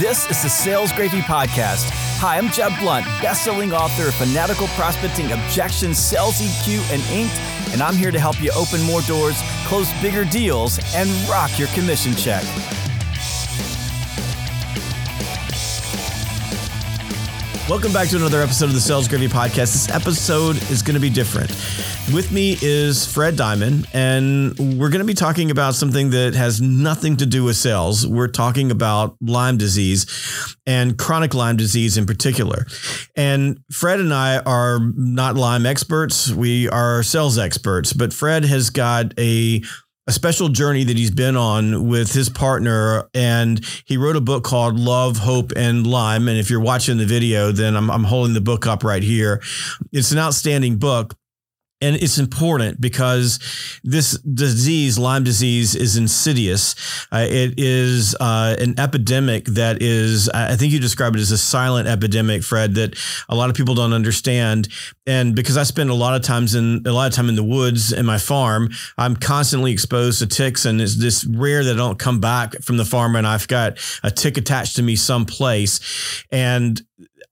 This is the Sales Gravy Podcast. Hi, I'm Jeb Blount, best-selling author of Fanatical Prospecting, Objections, Sales EQ, and Inked, and I'm here to help you open more doors, close bigger deals, and rock your commission check. Welcome back to another episode of the Sales Gravy Podcast. This episode is going to be different. With me is Fred Diamond, and we're going to be talking about something that has nothing to do with sales. We're talking about Lyme disease and chronic Lyme disease in particular. And Fred and I are not Lyme experts, we are sales experts, but Fred has got a a special journey that he's been on with his partner. And he wrote a book called Love, Hope, and Lyme. And if you're watching the video, then I'm, I'm holding the book up right here. It's an outstanding book. And it's important because this disease, Lyme disease, is insidious. Uh, it is uh, an epidemic that is, I think you describe it as a silent epidemic, Fred, that a lot of people don't understand. And because I spend a lot of times in a lot of time in the woods in my farm, I'm constantly exposed to ticks, and it's this rare that I don't come back from the farm and I've got a tick attached to me someplace. And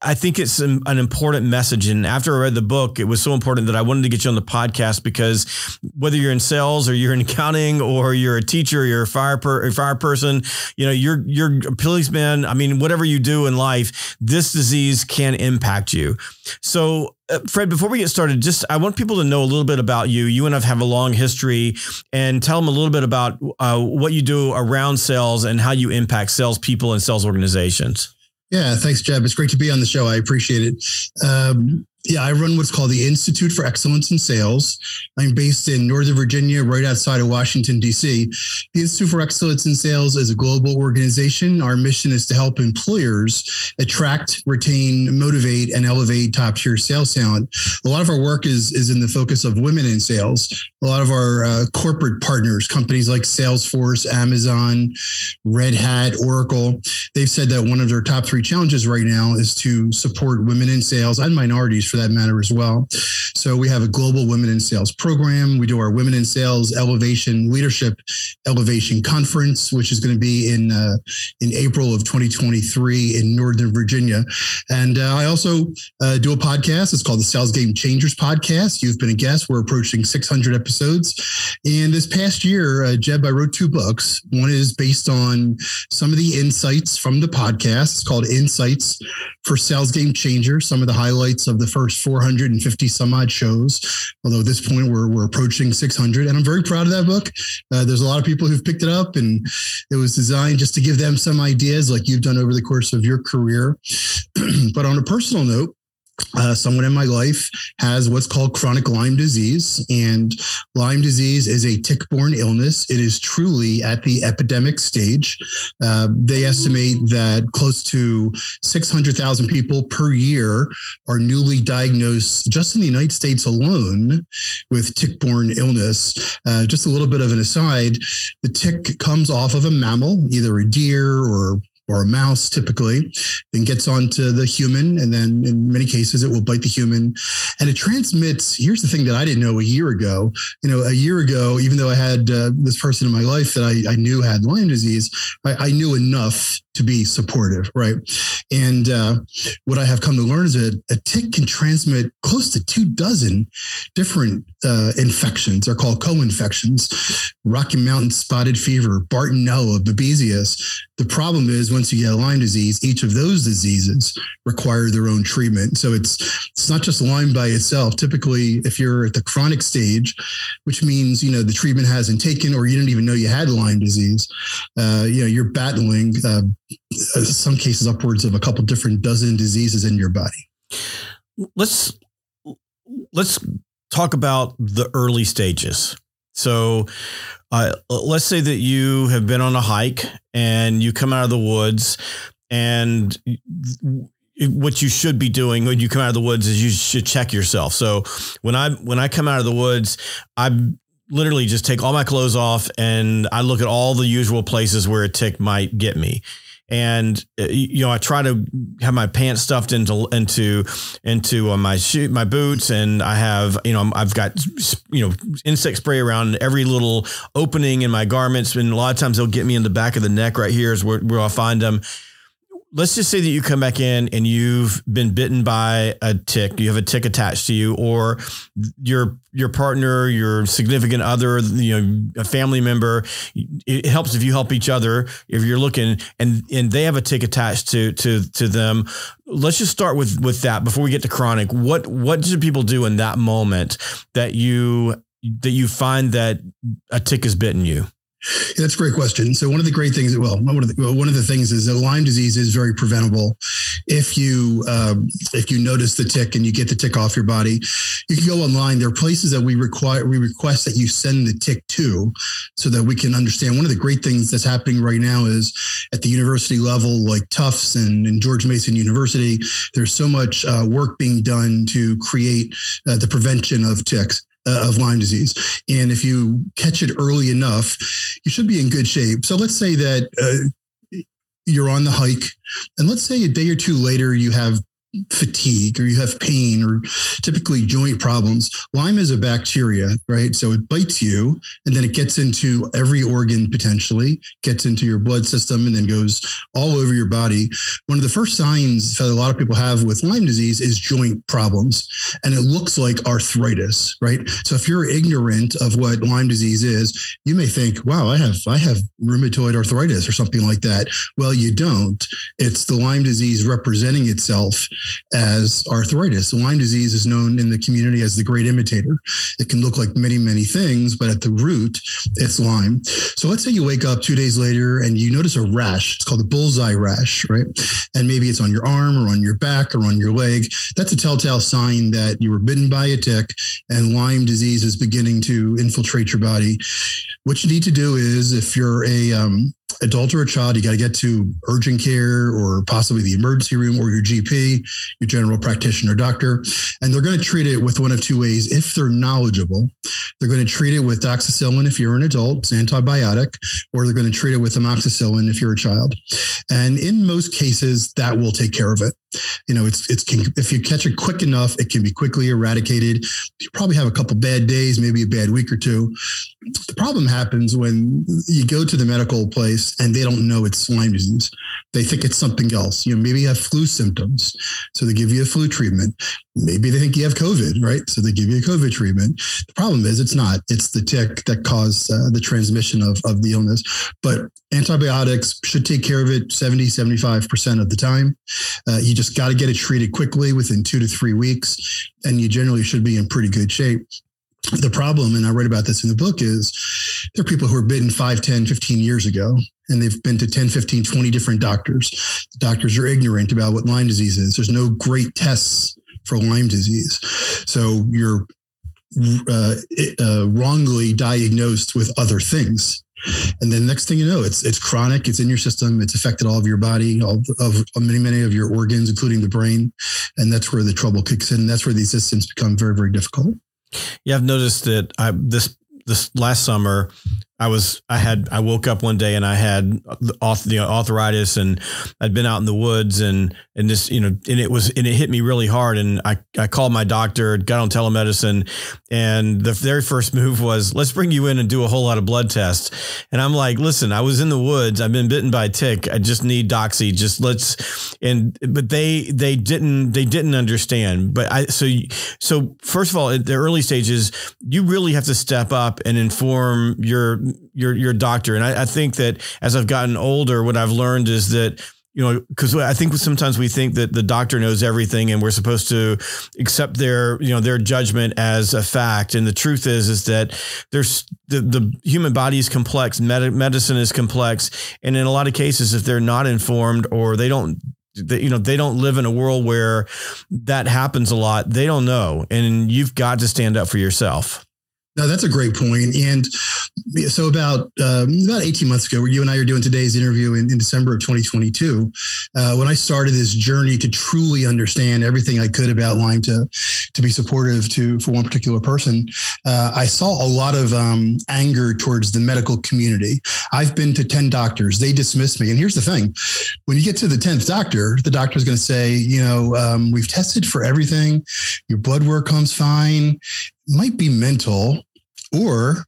I think it's an, an, important message. And after I read the book, it was so important that I wanted to get you on the podcast because whether you're in sales or you're in accounting or you're a teacher, or you're a fire per, a fire person, you know, you're you're a policeman. I mean, whatever you do in life, this disease can impact you. So uh, Fred, before we get started, just I want people to know a little bit about you. You and I have a long history, and tell them a little bit about uh, what you do around sales and how you impact salespeople and sales organizations. Yeah, thanks, Jeb. It's great to be on the show. I appreciate it. Um, yeah, I run what's called the Institute for Excellence in Sales. I'm based in Northern Virginia, right outside of Washington, D.C. The Institute for Excellence in Sales is a global organization. Our mission is to help employers attract, retain, motivate, and elevate top tier sales talent. A lot of our work is, is in the focus of women in sales. A lot of our uh, corporate partners, companies like Salesforce, Amazon, Red Hat, Oracle, they've said that one of their top three challenges right now is to support women in sales and minorities for that matter as well. So we have a global women in sales program. We do our women in sales elevation leadership elevation conference, which is going to be in uh, in April of 2023 in Northern Virginia. And uh, I also uh, do a podcast. It's called the Sales Game Changers podcast. You've been a guest. We're approaching 600 episodes. And this past year, uh, Jeb, I wrote two books. One is based on some of the insights from the podcast. It's called Insights for Sales Game Changers. Some of the highlights of the first first 450 some odd shows. Although at this point we're, we're approaching 600, and I'm very proud of that book. Uh, there's a lot of people who've picked it up, and it was designed just to give them some ideas, like you've done over the course of your career. but on a personal note, uh, someone in my life has what's called chronic Lyme disease. And Lyme disease is a tick borne illness. It is truly at the epidemic stage. Uh, they estimate that close to 600,000 people per year are newly diagnosed just in the United States alone with tick borne illness. Uh, just a little bit of an aside the tick comes off of a mammal, either a deer or or a mouse typically, then gets onto the human. And then in many cases, it will bite the human. And it transmits. Here's the thing that I didn't know a year ago. You know, a year ago, even though I had uh, this person in my life that I, I knew had Lyme disease, I, I knew enough to be supportive, right? And uh, what I have come to learn is that a tick can transmit close to two dozen different uh, infections. They're called co-infections: Rocky Mountain spotted fever, Bartonella, Babesiosis. The problem is once you get Lyme disease, each of those diseases require their own treatment. So it's it's not just Lyme by itself. Typically, if you're at the chronic stage, which means you know the treatment hasn't taken or you didn't even know you had Lyme disease, uh, you know you're battling uh, some cases upwards of a couple different dozen diseases in your body. Let's let's talk about the early stages. So, uh, let's say that you have been on a hike and you come out of the woods, and what you should be doing when you come out of the woods is you should check yourself. So when I when I come out of the woods, I literally just take all my clothes off and I look at all the usual places where a tick might get me and uh, you know I try to have my pants stuffed into into into uh, my shoe my boots. And I have you know I've got you know insect spray around every little opening in my garments. And a lot of times they'll get me in the back of the neck right here is where, where I find them let's just say that you come back in and you've been bitten by a tick. You have a tick attached to you, or your your partner, your significant other, you know, a family member. It helps if you help each other. If you're looking and and they have a tick attached to to to them. Let's just start with with that before we get to chronic. What what should people do in that moment that you that you find that a tick has bitten you? Yeah, that's a great question. So one of the great things, well, one of the, one of the things is that Lyme disease is very preventable. If you um, if you notice the tick and you get the tick off your body, you can go online. There are places that we require we request that you send the tick to, so that we can understand. One of the great things that's happening right now is at the university level, like Tufts and, and George Mason University. There's so much uh, work being done to create uh, the prevention of ticks uh, of Lyme disease. And if you catch it early enough, you should be in good shape. So let's say that uh, you're on the hike, and let's say a day or two later, you have fatigue or you have pain or typically joint problems. Lyme is a bacteria, right? So it bites you and then it gets into every organ potentially, gets into your blood system and then goes all over your body. One of the first signs that a lot of people have with Lyme disease is joint problems. And it looks like arthritis, right? So if you're ignorant of what Lyme disease is, you may think, wow, I have I have rheumatoid arthritis or something like that. Well, you don't. It's the Lyme disease representing itself as arthritis. Lyme disease is known in the community as the great imitator. It can look like many, many things, but at the root, it's Lyme. So let's say you wake up two days later and you notice a rash. It's called the bullseye rash, right? And maybe it's on your arm or on your back or on your leg. That's a telltale sign that you were bitten by a tick and Lyme disease is beginning to infiltrate your body. What you need to do is, if you're a um, adult or a child, you got to get to urgent care or possibly the emergency room or your GP, your general practitioner doctor. And they're going to treat it with one of two ways. If they're knowledgeable, they're going to treat it with doxycycline if you're an adult, it's antibiotic, or they're going to treat it with amoxicillin if you're a child. And in most cases, that will take care of it. You know, it's it's if you catch it quick enough, it can be quickly eradicated. You probably have a couple bad days, maybe a bad week or two. The problem happens when you go to the medical place and they don't know it's Lyme disease. They think it's something else. You know, maybe you have flu symptoms, so they give you a flu treatment. Maybe they think you have COVID, right? So they give you a COVID treatment. The problem is it's not. It's the tick that caused uh, the transmission of, of the illness. But antibiotics should take care of it 70, 75% of the time. Uh, you just got to get it treated quickly within two to three weeks, and you generally should be in pretty good shape the problem, and I write about this in the book, is there are people who are bitten 5, 10, 15 years ago, and they've been to 10, 15, 20 different doctors. The doctors are ignorant about what Lyme disease is. There's no great tests for Lyme disease. So you're uh, uh, wrongly diagnosed with other things. And then next thing you know, it's it's chronic. It's in your system. It's affected all of your body, all of, of many many of your organs, including the brain. And that's where the trouble kicks in. That's where these systems become very very difficult. Yeah, I've noticed that I this this last summer I was I had I woke up one day and I had the arthritis and I'd been out in the woods and and this you know and it was and it hit me really hard and I I called my doctor got on telemedicine and the very first move was let's bring you in and do a whole lot of blood tests. And I'm like listen I was in the woods. I've been bitten by a tick. I just need doxy. Just let's and but they they didn't they didn't understand. But I so so first of all at the early stages you really have to step up and inform your your your doctor. And I, I think that as I've gotten older, what I've learned is that you know, because I think sometimes we think that the doctor knows everything and we're supposed to accept their, you know, their judgment as a fact. And the truth is, is that there's the, the human body is complex, med- medicine is complex. And in a lot of cases, if they're not informed or they don't, they, you know, they don't live in a world where that happens a lot, they don't know. And you've got to stand up for yourself. No, that's a great point. And so about um, about 18 months ago, where you and I are doing today's interview in, in December of 2022, uh, when I started this journey to truly understand everything I could about Lyme to to be supportive to for one particular person, uh, I saw a lot of um, anger towards the medical community. I've been to 10 doctors; they dismiss me. And here's the thing: when you get to the 10th doctor, the doctor is going to say, you know, um, we've tested for everything. Your blood work comes fine might be mental, or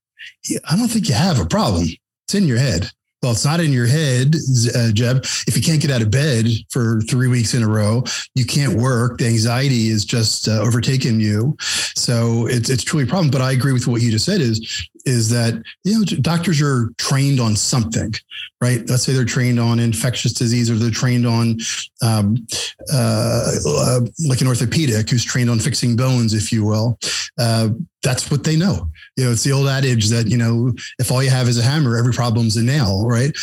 I don't think you have a problem. It's in your head. Well, it's not in your head, uh, Jeb. If you can't get out of bed for three weeks in a row, you can't work. The anxiety is just uh, overtaking you. So it's it's truly a problem. But I agree with what you just said. Is is that you know doctors are trained on something, right? Let's say they're trained on infectious disease, or they're trained on um, uh, uh, like an orthopedic who's trained on fixing bones, if you will. Uh, that's what they know. You know, it's the old adage that you know if all you have is a hammer, every problem's a nail, right?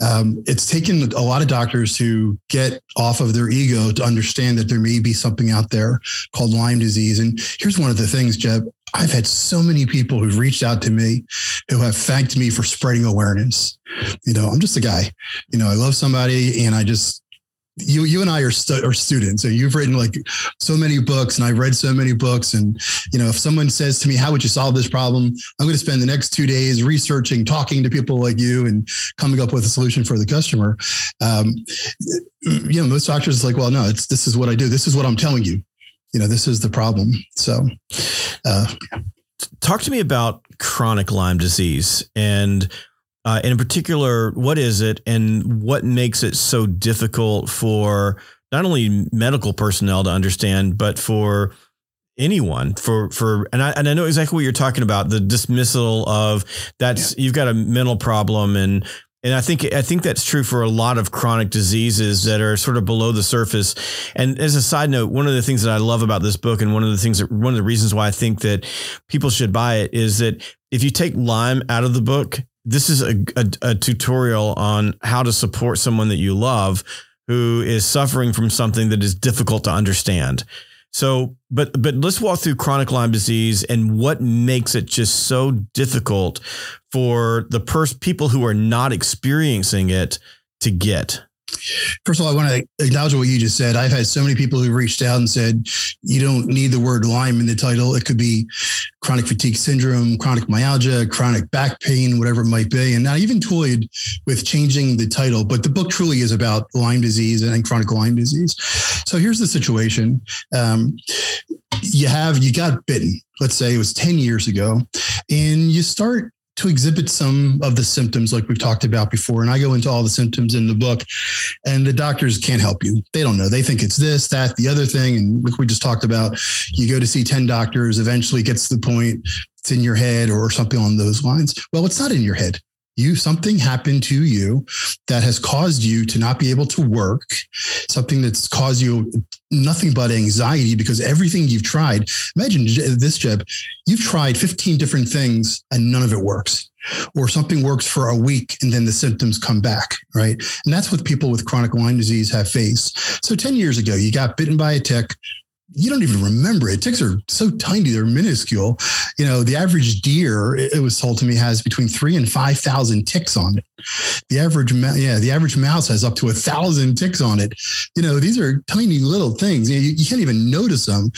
Um, it's taken a lot of doctors to get off of their ego to understand that there may be something out there called Lyme disease. And here's one of the things, Jeb. I've had so many people who've reached out to me who have thanked me for spreading awareness. You know, I'm just a guy. You know, I love somebody and I just you you and I are, stu- are students. and you've written like so many books, and I've read so many books. And you know, if someone says to me, "How would you solve this problem?" I'm going to spend the next two days researching, talking to people like you, and coming up with a solution for the customer. Um, you know, most doctors like, "Well, no, it's this is what I do. This is what I'm telling you." You know, this is the problem. So, uh, talk to me about chronic Lyme disease and uh, and in particular, what is it and what makes it so difficult for not only medical personnel to understand, but for anyone for for and I and I know exactly what you're talking about the dismissal of that's yeah. you've got a mental problem and and I think I think that's true for a lot of chronic diseases that are sort of below the surface. And as a side note, one of the things that I love about this book, and one of the things that one of the reasons why I think that people should buy it, is that if you take Lyme out of the book, this is a, a, a tutorial on how to support someone that you love who is suffering from something that is difficult to understand. So, but but let's walk through chronic Lyme disease and what makes it just so difficult for the pers- people who are not experiencing it to get. First of all, I want to acknowledge what you just said. I've had so many people who reached out and said, you don't need the word Lyme in the title. It could be chronic fatigue syndrome, chronic myalgia, chronic back pain, whatever it might be. And I even toyed with changing the title, but the book truly is about Lyme disease and chronic Lyme disease. So here's the situation. Um, you have, you got bitten, let's say it was 10 years ago, and you start to exhibit some of the symptoms like we've talked about before. And I go into all the symptoms in the book, and the doctors can't help you. They don't know. They think it's this, that, the other thing. And like we just talked about, you go to see 10 doctors, eventually gets to the point it's in your head or something on those lines. Well, it's not in your head you something happened to you that has caused you to not be able to work something that's caused you nothing but anxiety because everything you've tried imagine this jeb you've tried 15 different things and none of it works. Or something works for a week and then the symptoms come back right? And that's what people with chronic lyme disease have faced. So 10 years ago you got bitten by a tick you don't even remember it. Ticks are so tiny; they're minuscule. You know, the average deer, it was told to me, has between three and five thousand ticks on it. The average, yeah, the average mouse has up to a thousand ticks on it. You know, these are tiny little things. You, you, can't even notice them.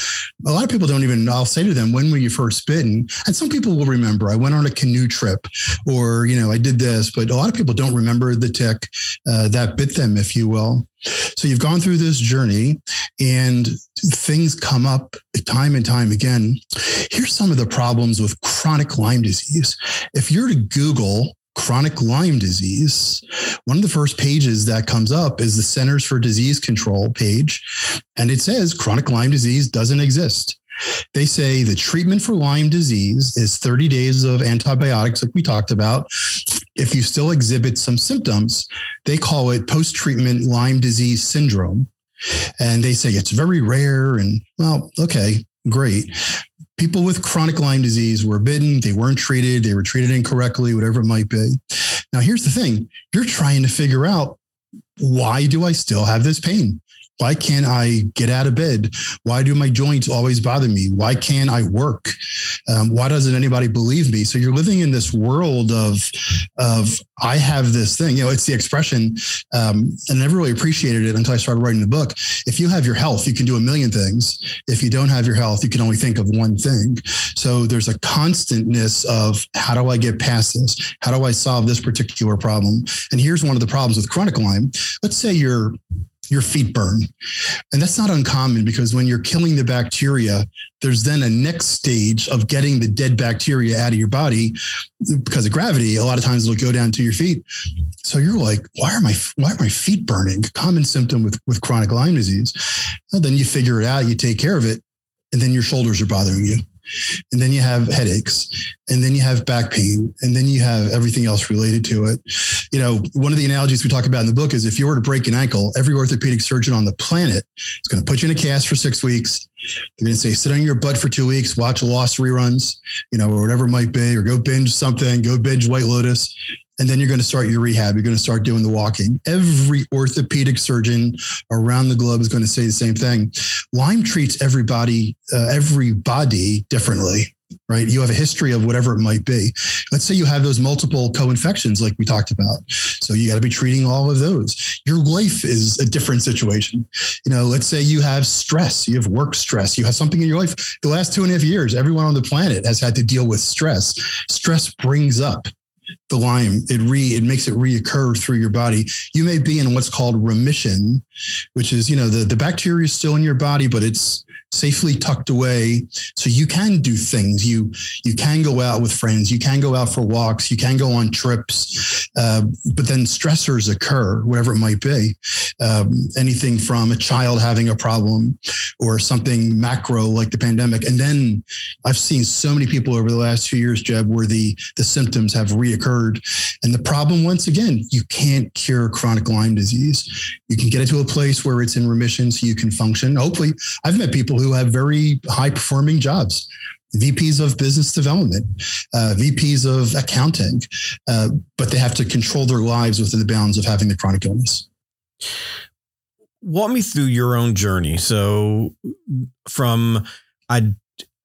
A lot of people don't even. I'll say to them, "When were you first bitten?" And some people will remember. I went on a canoe trip, or you know, I did this. But a lot of people don't remember the tick uh, that bit them, if you will. So you've gone through this journey, and things come up time and time again. Here's some of the problems with chronic Lyme disease. If you're to Google chronic Lyme disease, one of the first pages that comes up is the Centers for Disease Control page. And it says chronic Lyme disease doesn't exist. They say the treatment for Lyme disease is 30 days of antibiotics, like we talked about. If you still exhibit some symptoms, they call it post treatment Lyme disease syndrome. And they say it's very rare. And well, okay, great people with chronic Lyme disease were bitten, they weren't treated, they were treated incorrectly, whatever it might be. Now, here's the thing you're trying to figure out why do I still have this pain? Why can't I get out of bed? Why do my joints always bother me? Why can't I work? Um, why doesn't anybody believe me? So you're living in this world of, of I have this thing. You know, it's the expression, um, and I never really appreciated it until I started writing the book. If you have your health, you can do a million things. If you don't have your health, you can only think of one thing. So there's a constantness of how do I get past this? How do I solve this particular problem? And here's one of the problems with chronic Lyme. Let's say you're your feet burn. And that's not uncommon because when you're killing the bacteria, there's then a next stage of getting the dead bacteria out of your body because of gravity. A lot of times it'll go down to your feet. So you're like, why are my why are my feet burning? Common symptom with, with chronic Lyme disease. And then you figure it out, you take care of it, and then your shoulders are bothering you and then you have headaches and then you have back pain and then you have everything else related to it. You know one of the analogies we talk about in the book is if you were to break an ankle every orthopedic surgeon on the planet is going to put you in a cast for six weeks. They're going to say sit on your butt for two weeks watch lost reruns you know or whatever it might be or go binge something go binge white lotus and then you're going to start your rehab. You're going to start doing the walking. Every orthopedic surgeon around the globe is going to say the same thing. Lyme treats everybody, uh, everybody differently right? You have a history of whatever it might be. Let's say you have those multiple co-infections like we talked about. So you got to be treating all of those. Your life is a different situation. You know, let's say you have stress, you have work stress, you have something in your life. The last two and a half years, everyone on the planet has had to deal with stress. Stress brings up the Lyme, it re it makes it reoccur through your body. You may be in what's called remission, which is you know the the bacteria is still in your body, but it's safely tucked away. So you can do things. You you can go out with friends. You can go out for walks. You can go on trips. Uh, but then stressors occur whatever it might be. Um, anything from a child having a problem or something macro like the pandemic. And then i've seen so many people over the last few years jeb where the the symptoms have reoccurred. And the problem once again you can't cure chronic lyme disease. You can get it to a place where it's in remission so you can function. Hopefully i've met who have very high performing jobs. VPs of business development, uh, VPs of accounting, uh, but they have to control their lives within the bounds of having the chronic illness. Walk me through your own journey. So, from I,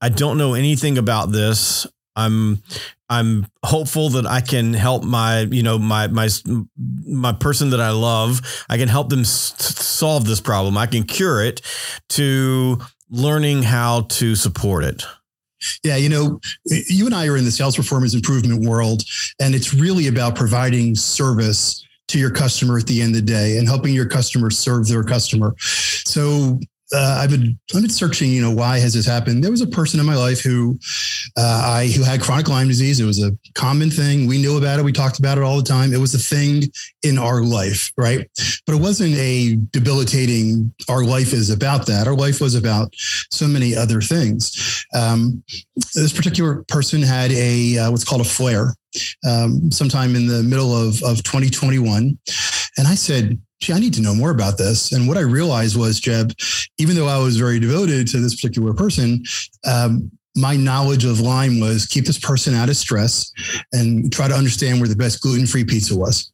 I don't know anything about this. I'm I'm hopeful that I can help my, you know, my my my person that I love. I can help them s- solve this problem. I can cure it. To learning how to support it. Yeah, you know, you and I are in the sales performance improvement world, and it's really about providing service to your customer at the end of the day and helping your customer serve their customer. So uh, I've been I've been searching, you know, why has this happened? There was a person in my life who uh, I who had chronic Lyme disease. It was a common thing. We knew about it. We talked about it all the time. It was a thing in our life, right? But it wasn't a debilitating. Our life is about that. Our life was about so many other things. Um, this particular person had a uh, what's called a flare um, sometime in the middle of of 2021, and I said, gee, I need to know more about this. And what I realized was, Jeb, even though I was very devoted to this particular person, um, my knowledge of Lyme was keep this person out of stress and try to understand where the best gluten free pizza was.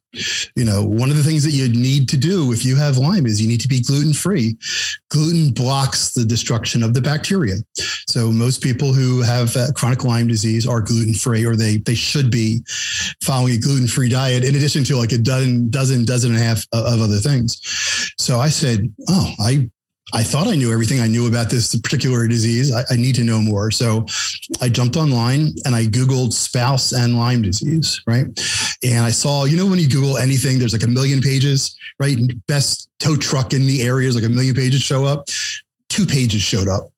You know, one of the things that you need to do if you have Lyme is you need to be gluten free. Gluten blocks the destruction of the bacteria. So most people who have uh, chronic Lyme disease are gluten free, or they they should be following a gluten free diet. In addition to like a dozen, dozen, dozen and a half of other things. So I said, oh, I I thought I knew everything I knew about this particular disease. I, I, need to know more. So I jumped online and I Googled spouse and Lyme disease, right? And I saw, you know, when you Google anything, there's like a million pages, right? Best tow truck in the area is like a million pages show up. Two pages showed up.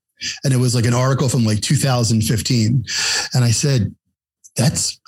And it was like an article from like 2015. And I said, that's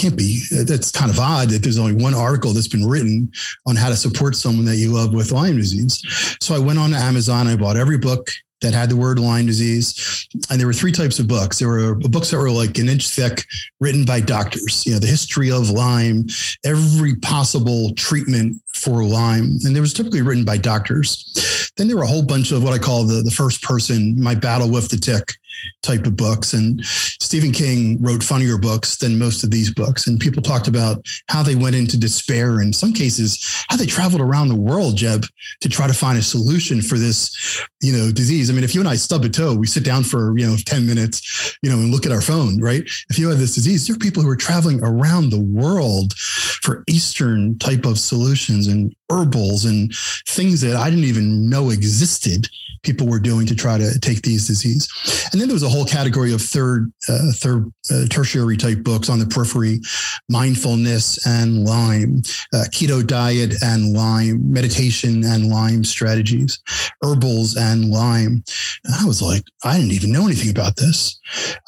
can't be. That's kind of odd that there's only one article that's been written on how to support someone that you love with Lyme disease. So I went on to Amazon. I bought every book that had the word Lyme disease. And there were three types of books. There were books that were like an inch thick, written by doctors, you know, the history of Lyme, every possible treatment for Lyme. And they was typically written by doctors. Then there were a whole bunch of what I call the, the first person, my battle with the tick type of books. And Stephen King wrote funnier books than most of these books. And people talked about how they went into despair, in some cases, how they traveled around the world, Jeb, to try to find a solution for this, you know, disease. I mean, if you and I stub a toe, we sit down for, you know, 10 minutes, you know, and look at our phone, right? If you have this disease, there are people who are traveling around the world for Eastern type of solutions and herbals and things that I didn't even know existed people were doing to try to take these disease. And then there was a whole category of third, uh, third, uh, tertiary type books on the periphery, mindfulness and Lyme, uh, keto diet and Lyme, meditation and Lyme strategies, herbals and Lyme. And I was like, I didn't even know anything about this.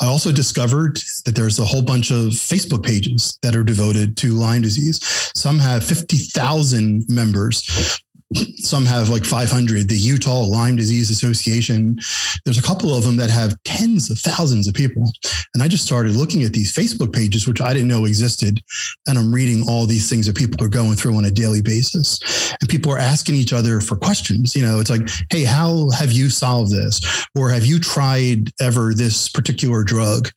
I also discovered that there's a whole bunch of Facebook pages that are devoted to Lyme disease. Some have 50,000 members members some have like 500 the utah lyme disease association there's a couple of them that have tens of thousands of people. And i just started looking at these facebook pages which i didn't know existed and i'm reading all these things that people are going through on a daily basis. And people are asking each other for questions. You know it's like hey how have you solved this? Or have you tried ever this particular drug?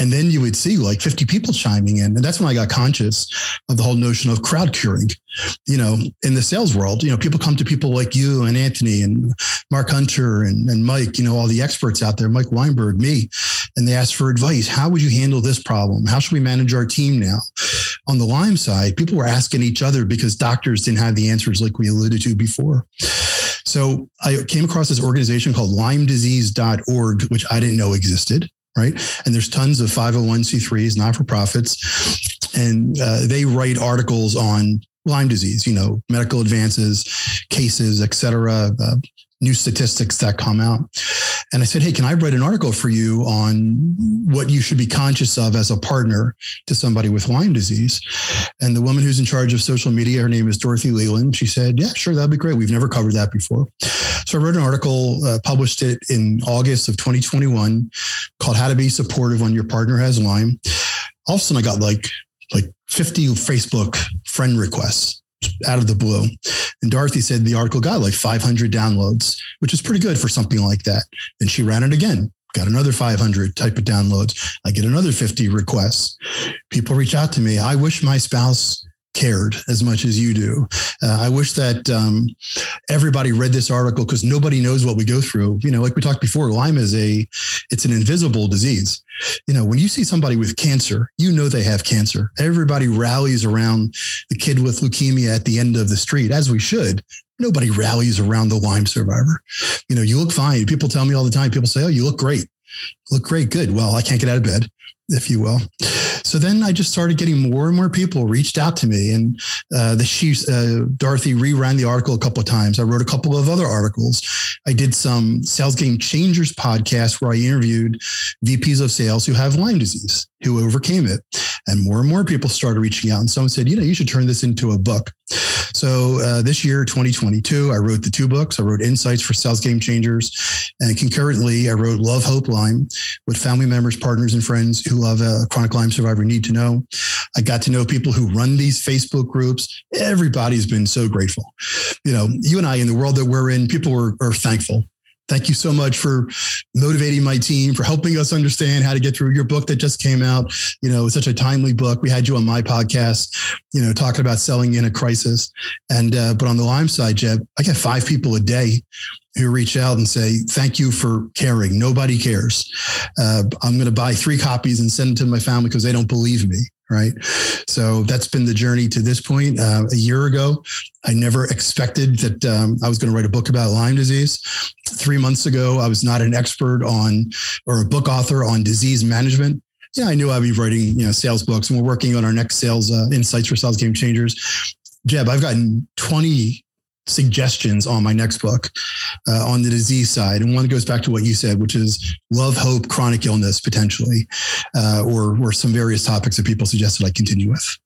And then you would see like 50 people chiming in. And that's when i got conscious of the whole notion of crowd curing you know in the sales world. You know people people come to people like you and Anthony and Mark Hunter and, and Mike, you know, all the experts out there, Mike Weinberg, me, and they ask for advice. How would you handle this problem? How should we manage our team now? On the Lyme side, people were asking each other because doctors didn't have the answers like we alluded to before. So I came across this organization called lymedisease.org, which I didn't know existed right? And there's tons of 501c3s, not for profits, and uh, they write articles on Lyme disease, you know, medical advances, cases, et cetera, uh, new statistics that come out. And I said, Hey, can I write an article for you on what you should be conscious of as a partner to somebody with Lyme disease? And the woman who's in charge of social media, her name is Dorothy Leland. She said, Yeah, sure, that'd be great. We've never covered that before. So I wrote an article, uh, published it in August of 2021 called How to Be Supportive When Your Partner Has Lyme. All of a sudden, I got like like 50 Facebook friend requests out of the blue. And Dorothy said the article got like 500 downloads, which is pretty good for something like that. Then she ran it again, got another 500 type of downloads. I get another 50 requests. People reach out to me. I wish my spouse cared as much as you do. Uh, I wish that um, everybody read this article because nobody knows what we go through. You know, like we talked before, Lyme is a it's an invisible disease. You know, when you see somebody with cancer, you know they have cancer. Everybody rallies around the kid with leukemia at the end of the street, as we should. Nobody rallies around the Lyme survivor. You know, you look fine. People tell me all the time. People say, "Oh, you look great." Look great, good. Well, I can't get out of bed if you will. So then I just started getting more and more people reached out to me, and uh, the she uh, Dorothy reran the article a couple of times. I wrote a couple of other articles. I did some Sales Game Changers podcast where I interviewed VPs of sales who have Lyme disease, who overcame it, and more and more people started reaching out. And someone said, you know, you should turn this into a book. So uh, this year, 2022, I wrote the two books. I wrote Insights for Sales Game Changers, and concurrently, I wrote Love Hope Lyme, with family members, partners, and friends who love a chronic Lyme survivor need to know. I got to know people who run these Facebook groups. Everybody's been so grateful. You know, you and I, in the world that we're in, people are, are thankful Thank you so much for motivating my team, for helping us understand how to get through your book that just came out. You know, it's such a timely book. We had you on my podcast, you know, talking about selling in a crisis. And, uh, but on the Lyme side, Jeb, I get five people a day who reach out and say, thank you for caring. Nobody cares. Uh, I'm going to buy three copies and send them to my family because they don't believe me right? So that's been the journey to this point. Uh, a year ago, I never expected that um, I was going to write a book about Lyme disease. Three months ago, I was not an expert on or a book author on disease management. Yeah, I knew I'd be writing, you know, sales books, and we're working on our next sales uh, insights for sales game changers. Jeb, I've gotten 20 suggestions on my next book uh, on the disease side. And one goes back to what you said, which is love, hope, chronic illness potentially, uh, or, or some various topics that people suggested I continue with.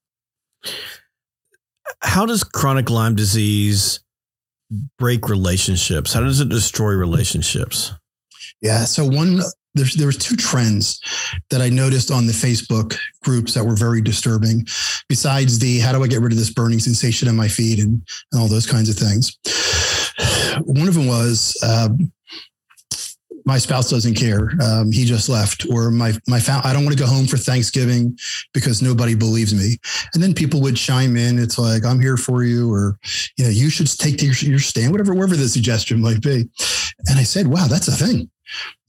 How does chronic Lyme disease break relationships? How does it destroy relationships? Yeah. So one there's there was two trends that I noticed on the Facebook groups that were very disturbing. Besides the how do I get rid of this burning sensation in my feet and, and all those kinds of things. One of them was um, my spouse doesn't care. Um, he just left, or my my fa- I don't want to go home for Thanksgiving because nobody believes me. And then people would chime in. It's like I'm here for you, or you know, you should take your, your stand, whatever, wherever the suggestion might be. And I said, wow, that's a thing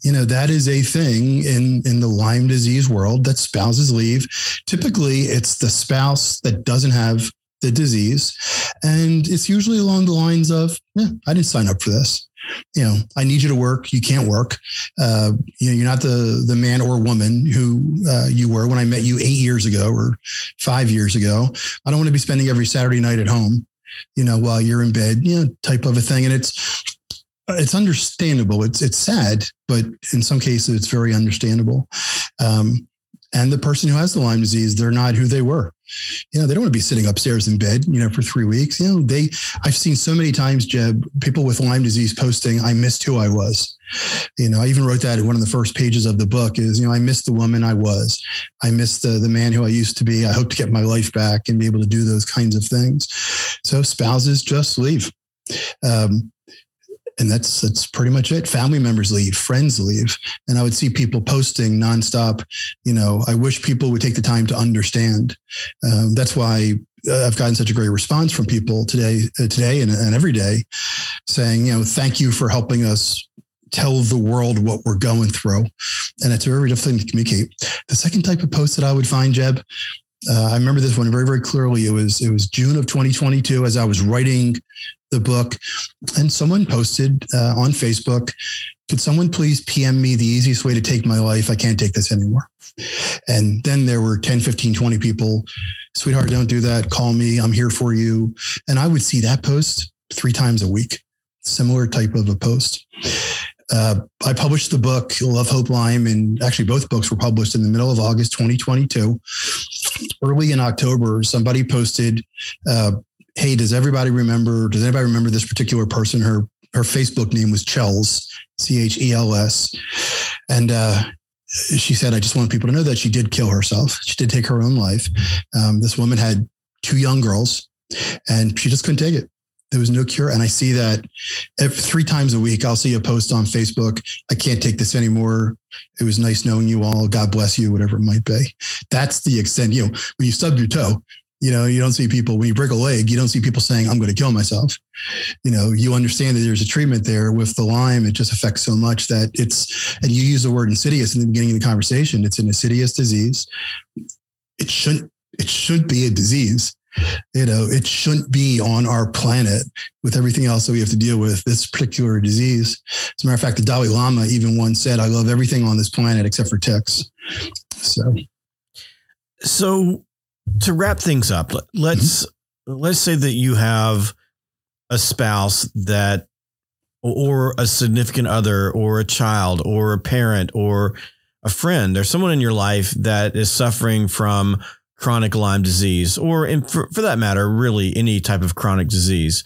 you know that is a thing in in the lyme disease world that spouses leave typically it's the spouse that doesn't have the disease and it's usually along the lines of yeah, i didn't sign up for this You know, I need you to work. You can't work. Uh, you know, you're not the the man or woman who uh, you were when I met you eight years ago or five years ago. I don't want to be spending every Saturday night at home, you know, while you're in bed, you know, type of a thing. And it's it's understandable. It's it's sad, but in some cases, it's very understandable. Um, and the person who has the Lyme disease, they're not who they were. You know, they don't want to be sitting upstairs in bed, you know, for three weeks. You know, they, I've seen so many times, Jeb, people with Lyme disease posting, I missed who I was. You know, I even wrote that in one of the first pages of the book is, you know, I missed the woman I was. I missed the, the man who I used to be. I hope to get my life back and be able to do those kinds of things. So spouses just leave. Um, and that's that's pretty much it. Family members leave, friends leave, and I would see people posting nonstop. You know, I wish people would take the time to understand. Um, that's why uh, I've gotten such a great response from people today, uh, today and, and every day, saying, you know, thank you for helping us tell the world what we're going through. And it's a very difficult thing to communicate. The second type of post that I would find, Jeb, uh, I remember this one very, very clearly. It was it was June of 2022 as I was writing the book, and someone posted uh, on Facebook, "Could someone please PM me the easiest way to take my life? I can't take this anymore." And then there were 10, 15, 20 people, "Sweetheart, don't do that. Call me. I'm here for you." And I would see that post three times a week, similar type of a post. Uh, I published the book Love Hope Lyme, and actually both books were published in the middle of August 2022. Early in October, somebody posted, uh, "Hey, does everybody remember? Does anybody remember this particular person? Her her Facebook name was Chels, C H E L S, and." Uh, she said, I just want people to know that she did kill herself. She did take her own life. Um, this woman had two young girls and she just couldn't take it there was no cure. And I see that three times a week. I'll see a post on Facebook. I can't take this anymore. It was nice knowing you all. God bless you, whatever it might be. That's the extent. You know, when you stub your toe, you know, you don't see people when you break a leg, you don't see people saying, I'm going to kill myself. You know, you understand that there's a treatment there with the Lyme. It just affects so much that it's, and you use the word insidious in the beginning of the conversation. It's an insidious disease. It shouldn't, it should be a disease you know, it shouldn't be on our planet with everything else that we have to deal with this particular disease. As a matter of fact, the Dalai Lama even once said, I love everything on this planet except for ticks. So, so to wrap things up, let's, mm-hmm. let's say that you have a spouse that, or a significant other, or a child, or a parent, or a friend, or someone in your life that is suffering from chronic Lyme disease, or in, for, for that matter, really any type of chronic disease.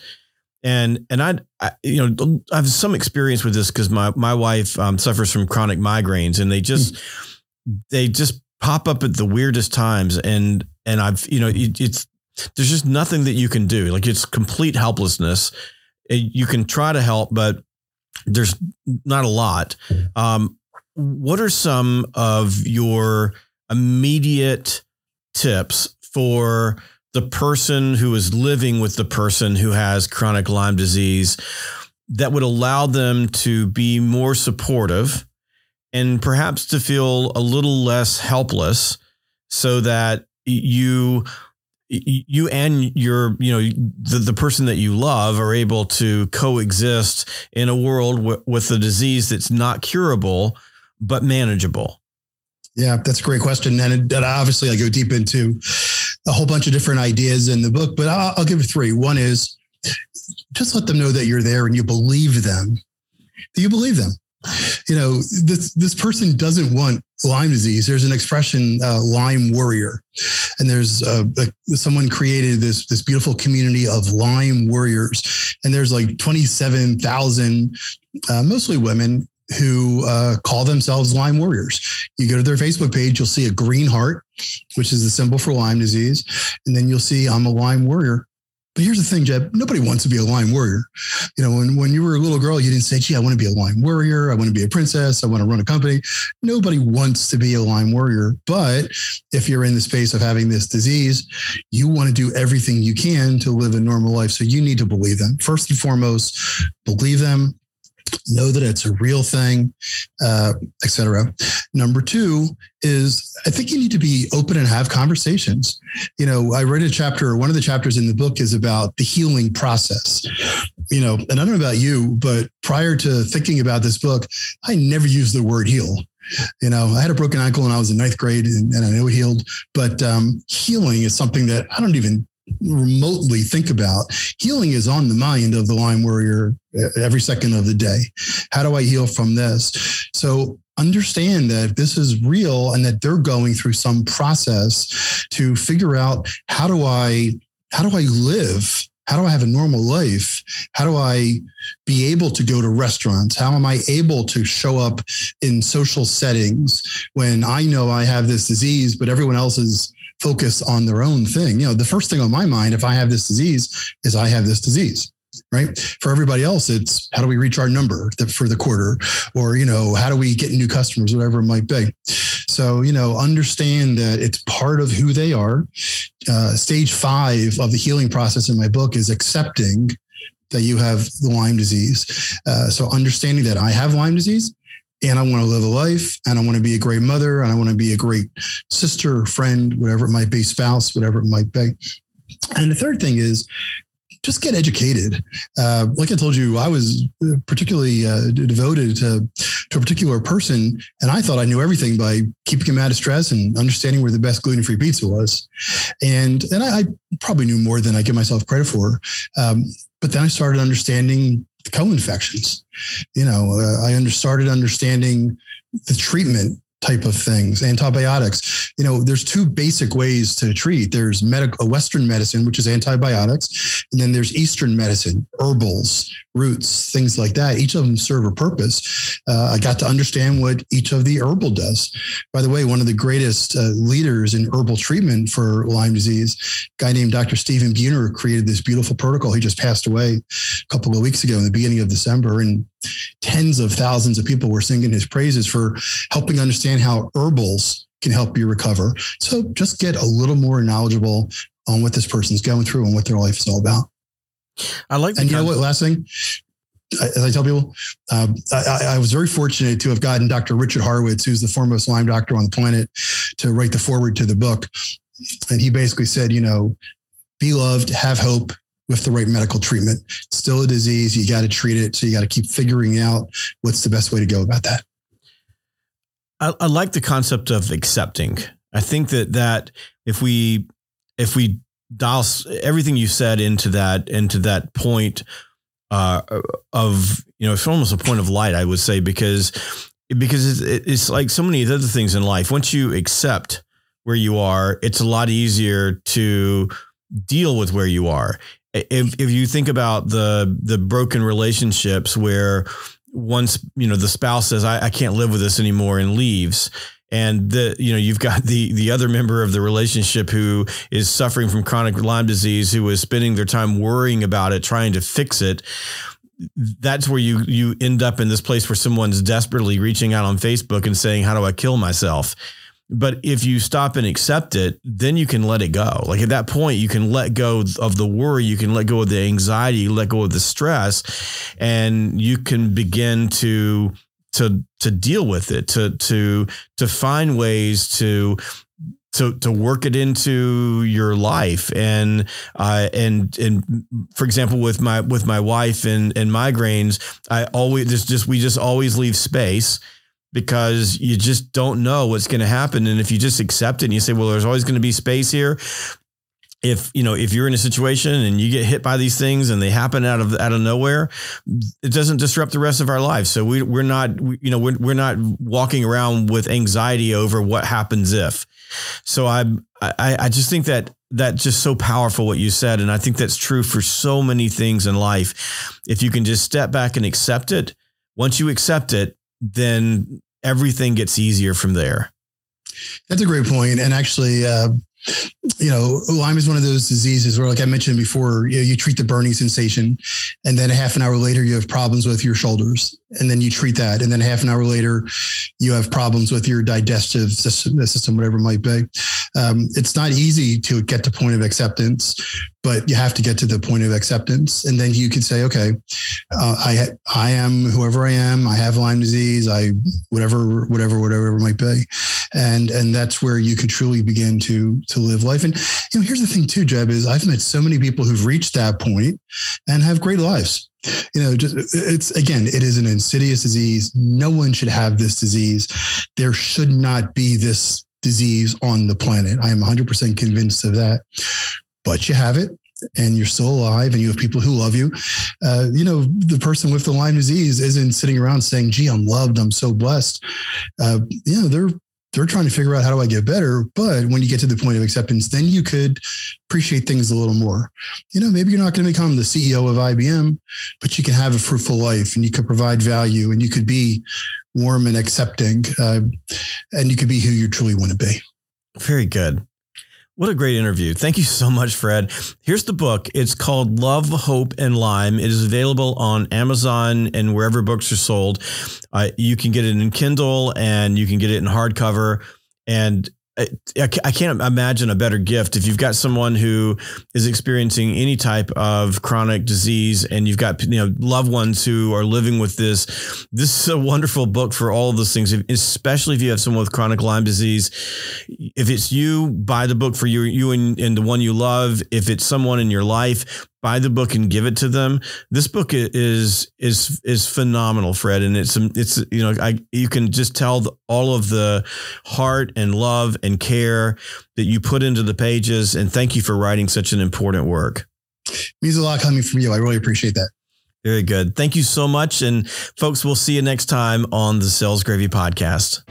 And and I, I you know I have some experience with this because my my wife um, suffers from chronic migraines, and they just mm. they just pop up at the weirdest times, and and I've you know it, it's there's just nothing that you can do. Like it's complete helplessness. You can try to help, but there's not a lot. Um, what are some of your immediate tips for the person who is living with the person who has chronic Lyme disease that would allow them to be more supportive and perhaps to feel a little less helpless so that you you and your you know the, the person that you love are able to coexist in a world w- with a disease that's not curable but manageable yeah, that's a great question. And, obviously, I go deep into a whole bunch of different ideas in the book, but I'll, I'll give three. One is just let them know that you're there and you believe them. You believe them? You know, this this person doesn't want Lyme disease. There's an expression, uh, Lyme warrior, and there's uh, a, someone created this this beautiful community of Lyme warriors, and there's like twenty seven thousand, uh, mostly women who uh, call themselves Lyme warriors. You go to their Facebook page, you'll see a green heart, which is the symbol for Lyme disease. And then you'll see I'm a Lyme warrior. But here's the thing, Jeb, nobody wants to be a Lyme warrior. You know, when, when you were a little girl, you didn't say, gee, I want to be a Lyme warrior. I want to be a princess. I want to run a company. Nobody wants to be a Lyme warrior. But if you're in the space of having this disease, you want to do everything you can to live a normal life. So you need to believe them. First and foremost, believe them, know that it's a real thing, uh, etc. Number two is I think you need to be open and have conversations. You know, I read a chapter, one of the chapters in the book is about the healing process. You know, and I don't know about you, but prior to thinking about this book, I never used the word heal. You know, I had a broken ankle when I was in ninth grade and, and I know it healed, but um, healing is something that I don't even remotely think about. Healing is on the mind of the Lyme warrior uh, every second of the day. How do I heal from this? So understand that this is real and that they're going through some process to figure out how do I how do I live how do I have a normal life? How do I be able to go to restaurants? How am I able to show up in social settings when I know I have this disease, but everyone else is focused on their own thing? You know, the first thing on my mind, if I have this disease, is I have this disease right? For everybody else, it's how do we reach our number for the quarter, or you know, how do we get new customers, whatever it might be. So you know, understand that it's part of who they are. Uh, stage five of the healing process in my book is accepting that you have the Lyme disease. Uh, so understanding that I have Lyme disease. And I want to live a life and I want to be a great mother and I want to be a great sister, friend, whatever it might be, spouse, whatever it might be. And the third thing is just get educated. Uh, like I told you, I was particularly uh, devoted to, to a particular person, and I thought I knew everything by keeping him out of stress and understanding where the best gluten free pizza was. And and I, I, probably knew more than I give myself credit for. Um, but then I started understanding co-infections. You know, uh, I under, started understanding the treatment type of things, antibiotics. You know, there's two basic ways to treat. There's medical Western medicine, which is antibiotics, and then there's Eastern medicine, herbals, roots, things like that. Each of them serve a purpose. Uh, I got to understand what each of the herbal does. By the way, one of the greatest uh, leaders in herbal treatment for Lyme disease, guy named Dr. Stephen Buhner, created this beautiful protocol. He just passed away a couple of weeks ago in the beginning of December, and tens of thousands of people were singing his praises for helping understand how herbals can help you recover. So just get a little more knowledgeable on what this person's going through and what their life is all about. I like. And you know what? Last thing, as I tell people, um, I, I, was very fortunate to have gotten Dr. Richard Horowitz, who's the foremost Lyme doctor on the planet, to write the foreword to the book. And he basically said, you know, be loved, have hope with the right medical treatment. Still a disease. You got to treat it. So you got to keep figuring out what's the best way to go about that. I, I like the concept of accepting. I think that that if we if we dial everything you said into that into that point uh, of you know it's almost a point of light I would say because because it's, it's like so many other things in life once you accept where you are it's a lot easier to deal with where you are if if you think about the the broken relationships where once you know the spouse says I, I can't live with this anymore and leaves and the you know you've got the the other member of the relationship who is suffering from chronic Lyme disease who is spending their time worrying about it trying to fix it that's where you you end up in this place where someone's desperately reaching out on Facebook and saying how do I kill myself but if you stop and accept it then you can let it go. Like at that point you can let go of the worry you can let go of the anxiety let go of the stress and you can begin to to to deal with it, to to to find ways to to to work it into your life. And uh, and and for example with my with my wife and and migraines I always just just we just always leave space because you just don't know what's going to happen. And if you just accept it and you say well there's always going to be space here if you know if you're in a situation and you get hit by these things and they happen out of out of nowhere it doesn't disrupt the rest of our lives. So we we're not we, you know we're, we're not walking around with anxiety over what happens if. So i i i just think that that's just so powerful what you said. And i think that's true for so many things in life. If you can just step back and accept it once you accept it then everything gets easier from there that's a great point. and actually uh you know, Lyme is one of those diseases where, like I mentioned before, you, know, you treat the burning sensation, and then a half an hour later you have problems with your shoulders, and then you treat that, and then half an hour later you have problems with your digestive system, system whatever it might be. Um, it's not easy to get to point of acceptance, but you have to get to the point of acceptance, and then you can say, okay, uh, I I am whoever I am. I have Lyme disease. I whatever whatever whatever it might be, and and that's where you can truly begin to to live life. And you know, here's the thing too, Jeb, is I've met so many people who've reached that point and have great lives. You know, just it's again, it is an insidious disease. No one should have this disease. There should not be this disease on the planet. I am 100% convinced of that. But you have it and you're still alive and you have people who love you. Uh, you know, the person with the Lyme disease isn't sitting around saying, gee, I'm loved. I'm so blessed. Uh, you know, they're they're trying to figure out how do I get better. But when you get to the point of acceptance, then you could appreciate things a little more. You know, maybe you're not going to become the CEO of IBM, but you can have a fruitful life and you could provide value and you could be warm and accepting uh, and you could be who you truly want to be. Very good. What a great interview. Thank you so much, Fred. Here's the book. It's called Love, Hope, and Lyme. It is available on Amazon and wherever books are sold. Uh, you can get it in Kindle and you can get it in hardcover. And I can't imagine a better gift if you've got someone who is experiencing any type of chronic disease and you've got you know loved ones who are living with this. This is a wonderful book for all of those things, especially if you have someone with chronic Lyme disease. If it's you, buy the book for you, you and, and the one you love. If it's someone in your life, buy the book and give it to them. This book is is is phenomenal, Fred, and it's it's you know I you can just tell the, all of the heart and love and care that you put into the pages. And thank you for writing such an important work. It means a lot coming from you. I really appreciate that. Very good. Thank you so much, and folks, we'll see you next time on the Sales Gravy Podcast.